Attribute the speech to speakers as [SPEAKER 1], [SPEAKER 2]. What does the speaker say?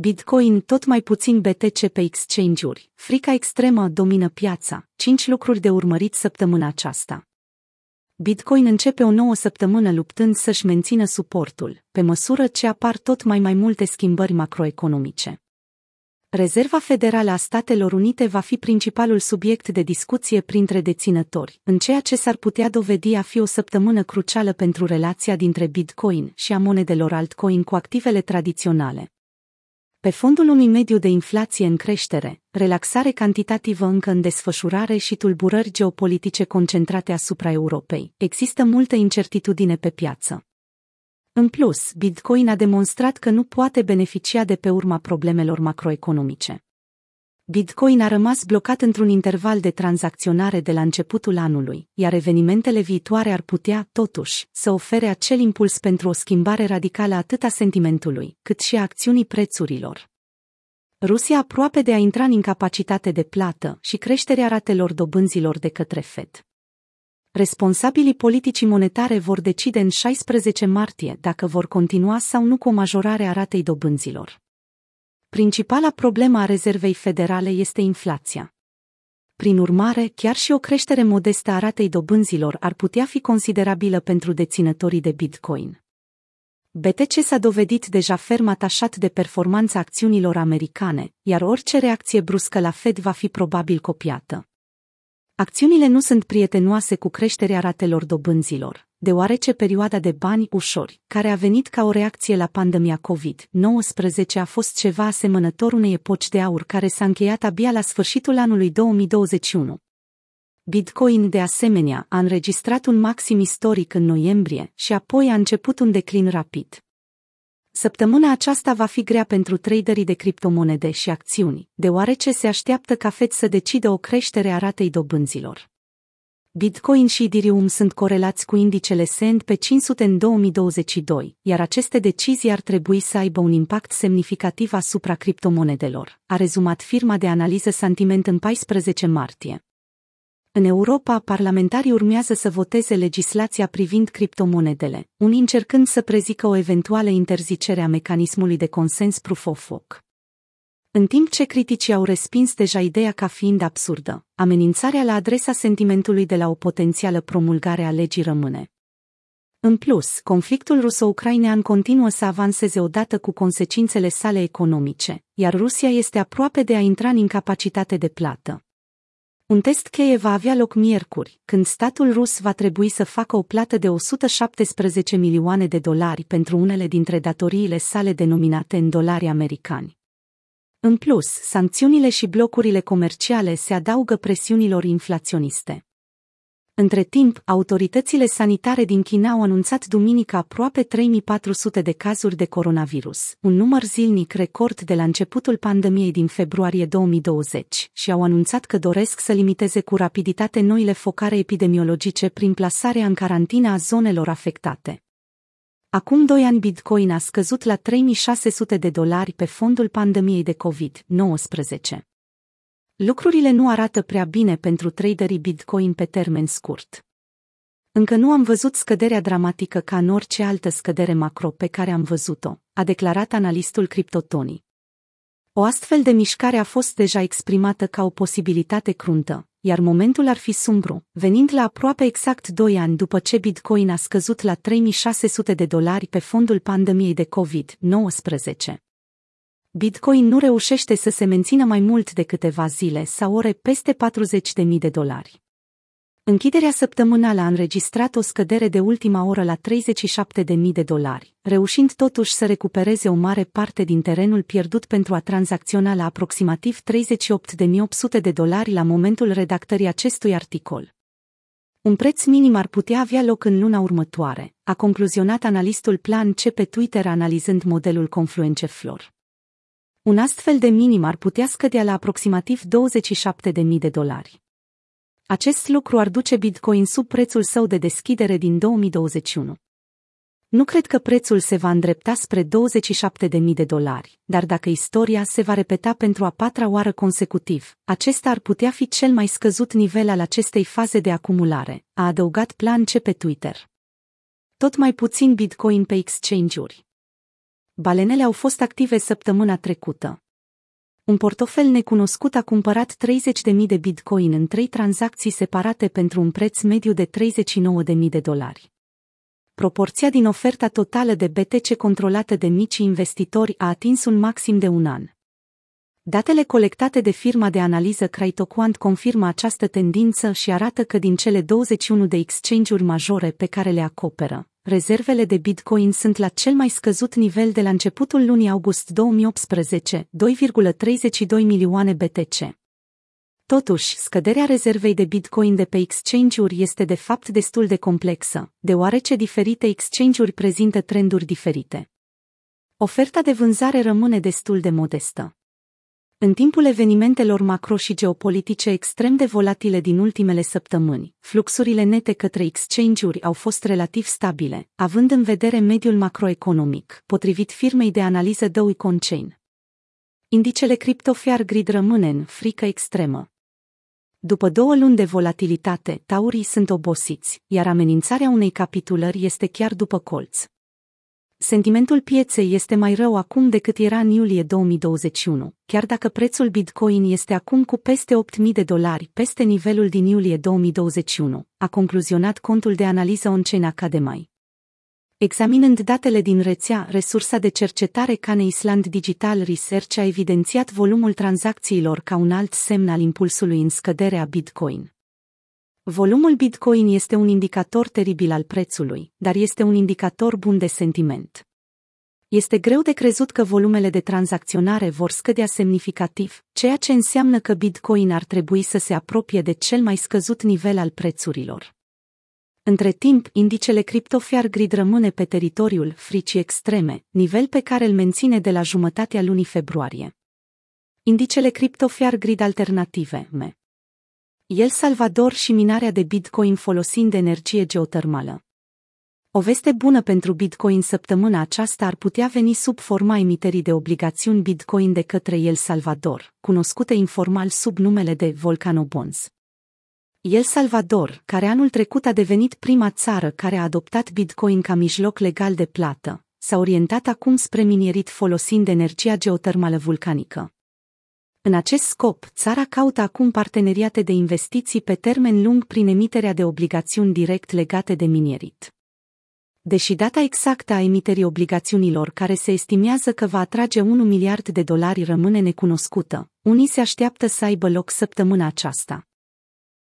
[SPEAKER 1] Bitcoin tot mai puțin BTC pe exchange-uri. Frica extremă domină piața. 5 lucruri de urmărit săptămâna aceasta. Bitcoin începe o nouă săptămână luptând să-și mențină suportul, pe măsură ce apar tot mai mai multe schimbări macroeconomice. Rezerva Federală a Statelor Unite va fi principalul subiect de discuție printre deținători, în ceea ce s-ar putea dovedi a fi o săptămână crucială pentru relația dintre Bitcoin și a monedelor altcoin cu activele tradiționale. Pe fondul unui mediu de inflație în creștere, relaxare cantitativă încă în desfășurare și tulburări geopolitice concentrate asupra Europei, există multă incertitudine pe piață. În plus, Bitcoin a demonstrat că nu poate beneficia de pe urma problemelor macroeconomice. Bitcoin a rămas blocat într-un interval de tranzacționare de la începutul anului, iar evenimentele viitoare ar putea, totuși, să ofere acel impuls pentru o schimbare radicală atât a sentimentului, cât și a acțiunii prețurilor. Rusia aproape de a intra în incapacitate de plată și creșterea ratelor dobânzilor de către Fed. Responsabilii politicii monetare vor decide în 16 martie dacă vor continua sau nu cu o majorare a ratei dobânzilor. Principala problemă a rezervei federale este inflația. Prin urmare, chiar și o creștere modestă a ratei dobânzilor ar putea fi considerabilă pentru deținătorii de Bitcoin. BTC s-a dovedit deja ferm atașat de performanța acțiunilor americane, iar orice reacție bruscă la Fed va fi probabil copiată. Acțiunile nu sunt prietenoase cu creșterea ratelor dobânzilor, deoarece perioada de bani ușori, care a venit ca o reacție la pandemia COVID-19 a fost ceva asemănător unei epoci de aur care s-a încheiat abia la sfârșitul anului 2021. Bitcoin, de asemenea, a înregistrat un maxim istoric în noiembrie și apoi a început un declin rapid. Săptămâna aceasta va fi grea pentru traderii de criptomonede și acțiuni, deoarece se așteaptă ca FED să decidă o creștere a ratei dobânzilor. Bitcoin și Ethereum sunt corelați cu indicele S&P 500 în 2022, iar aceste decizii ar trebui să aibă un impact semnificativ asupra criptomonedelor, a rezumat firma de analiză Sentiment în 14 martie. În Europa, parlamentarii urmează să voteze legislația privind criptomonedele, unii încercând să prezică o eventuală interzicere a mecanismului de consens proof of work. În timp ce criticii au respins deja ideea ca fiind absurdă, amenințarea la adresa sentimentului de la o potențială promulgare a legii rămâne. În plus, conflictul ruso-ucrainean continuă să avanseze odată cu consecințele sale economice, iar Rusia este aproape de a intra în incapacitate de plată. Un test cheie va avea loc miercuri, când statul rus va trebui să facă o plată de 117 milioane de dolari pentru unele dintre datoriile sale denominate în dolari americani. În plus, sancțiunile și blocurile comerciale se adaugă presiunilor inflaționiste. Între timp, autoritățile sanitare din China au anunțat duminică aproape 3400 de cazuri de coronavirus, un număr zilnic record de la începutul pandemiei din februarie 2020, și au anunțat că doresc să limiteze cu rapiditate noile focare epidemiologice prin plasarea în carantină a zonelor afectate. Acum doi ani Bitcoin a scăzut la 3600 de dolari pe fondul pandemiei de COVID-19. Lucrurile nu arată prea bine pentru traderii Bitcoin pe termen scurt. Încă nu am văzut scăderea dramatică ca în orice altă scădere macro pe care am văzut-o, a declarat analistul Cryptotony. O astfel de mișcare a fost deja exprimată ca o posibilitate cruntă, iar momentul ar fi sumbru, venind la aproape exact 2 ani după ce Bitcoin a scăzut la 3600 de dolari pe fondul pandemiei de COVID-19. Bitcoin nu reușește să se mențină mai mult de câteva zile sau ore peste 40.000 de dolari. Închiderea săptămânală a înregistrat o scădere de ultima oră la 37.000 de dolari, reușind totuși să recupereze o mare parte din terenul pierdut pentru a tranzacționa la aproximativ 38.800 de dolari la momentul redactării acestui articol. Un preț minim ar putea avea loc în luna următoare, a concluzionat analistul Plan C pe Twitter analizând modelul Confluence Flor. Un astfel de minim ar putea scădea la aproximativ 27.000 de dolari. Acest lucru ar duce Bitcoin sub prețul său de deschidere din 2021. Nu cred că prețul se va îndrepta spre 27.000 de dolari, dar dacă istoria se va repeta pentru a patra oară consecutiv, acesta ar putea fi cel mai scăzut nivel al acestei faze de acumulare, a adăugat Plan C pe Twitter. Tot mai puțin Bitcoin pe exchange-uri. Balenele au fost active săptămâna trecută. Un portofel necunoscut a cumpărat 30.000 de bitcoin în trei tranzacții separate pentru un preț mediu de 39.000 de dolari. Proporția din oferta totală de BTC controlată de mici investitori a atins un maxim de un an. Datele colectate de firma de analiză Cryptoquant confirmă această tendință și arată că din cele 21 de exchange-uri majore pe care le acoperă, rezervele de Bitcoin sunt la cel mai scăzut nivel de la începutul lunii august 2018, 2,32 milioane BTC. Totuși, scăderea rezervei de Bitcoin de pe exchange-uri este de fapt destul de complexă, deoarece diferite exchange-uri prezintă trenduri diferite. Oferta de vânzare rămâne destul de modestă. În timpul evenimentelor macro și geopolitice extrem de volatile din ultimele săptămâni, fluxurile nete către exchange-uri au fost relativ stabile, având în vedere mediul macroeconomic, potrivit firmei de analiză Dow Conchain. Indicele cripto Fiar Grid rămâne în frică extremă. După două luni de volatilitate, taurii sunt obosiți, iar amenințarea unei capitulări este chiar după colț. Sentimentul pieței este mai rău acum decât era în iulie 2021, chiar dacă prețul Bitcoin este acum cu peste 8.000 de dolari peste nivelul din iulie 2021, a concluzionat contul de analiză on-chain Academy. Examinând datele din rețea, resursa de cercetare Cane Island Digital Research a evidențiat volumul tranzacțiilor ca un alt semn al impulsului în scădere a Bitcoin. Volumul Bitcoin este un indicator teribil al prețului, dar este un indicator bun de sentiment. Este greu de crezut că volumele de tranzacționare vor scădea semnificativ, ceea ce înseamnă că Bitcoin ar trebui să se apropie de cel mai scăzut nivel al prețurilor. Între timp, indicele CryptoFiar Grid rămâne pe teritoriul fricii extreme, nivel pe care îl menține de la jumătatea lunii februarie. Indicele CryptoFiar Grid Alternative, ME. El Salvador și minarea de Bitcoin folosind energie geotermală. O veste bună pentru Bitcoin săptămâna aceasta ar putea veni sub forma emiterii de obligațiuni Bitcoin de către El Salvador, cunoscute informal sub numele de Volcano Bonds. El Salvador, care anul trecut a devenit prima țară care a adoptat Bitcoin ca mijloc legal de plată, s-a orientat acum spre minierit folosind energia geotermală vulcanică. În acest scop, țara caută acum parteneriate de investiții pe termen lung prin emiterea de obligațiuni direct legate de minierit. Deși data exactă a emiterii obligațiunilor care se estimează că va atrage 1 miliard de dolari rămâne necunoscută, unii se așteaptă să aibă loc săptămâna aceasta.